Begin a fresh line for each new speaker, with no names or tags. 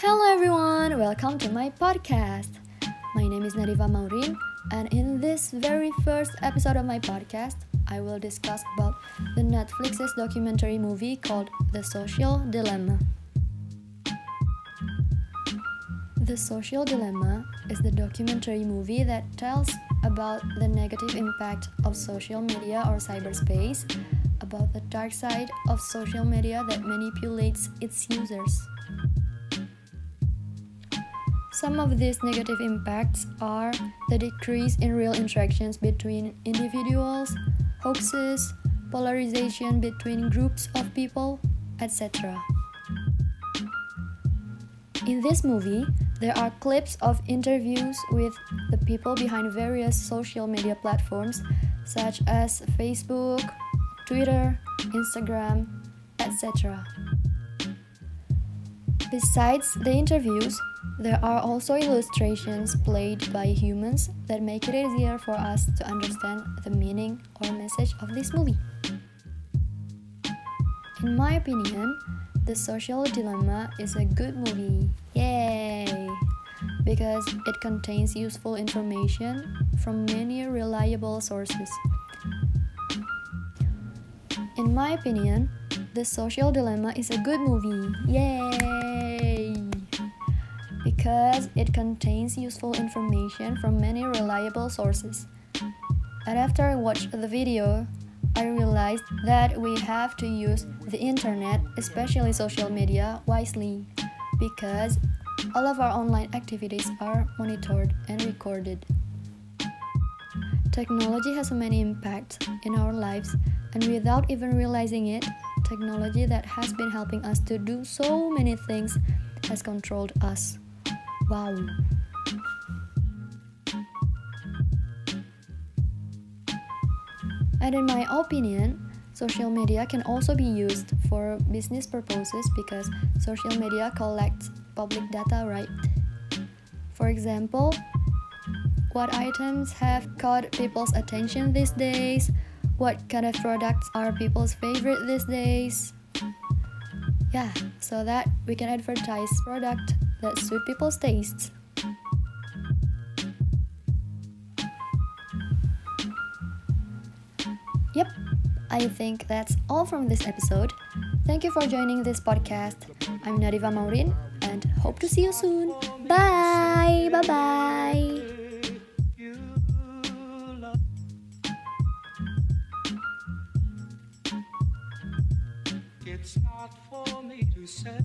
Hello everyone, welcome to my podcast. My name is Nadiva Maurin, and in this very first episode of my podcast, I will discuss about the Netflix's documentary movie called The Social Dilemma. The Social Dilemma is the documentary movie that tells about the negative impact of social media or cyberspace, about the dark side of social media that manipulates its users. Some of these negative impacts are the decrease in real interactions between individuals, hoaxes, polarization between groups of people, etc. In this movie, there are clips of interviews with the people behind various social media platforms such as Facebook, Twitter, Instagram, etc. Besides the interviews, there are also illustrations played by humans that make it easier for us to understand the meaning or message of this movie. In my opinion, The Social Dilemma is a good movie. Yay! Because it contains useful information from many reliable sources. In my opinion, The Social Dilemma is a good movie. Yay! Because it contains useful information from many reliable sources. And after I watched the video, I realized that we have to use the internet, especially social media, wisely because all of our online activities are monitored and recorded. Technology has many impacts in our lives, and without even realizing it, technology that has been helping us to do so many things has controlled us. Wow. And in my opinion, social media can also be used for business purposes because social media collects public data, right? For example, what items have caught people's attention these days? What kind of products are people's favorite these days? Yeah, so that we can advertise product that suit people's tastes. Yep, I think that's all from this episode. Thank you for joining this podcast. I'm Nadiva Maurin and hope to see you soon. Bye! Bye bye!
It's not for me to say.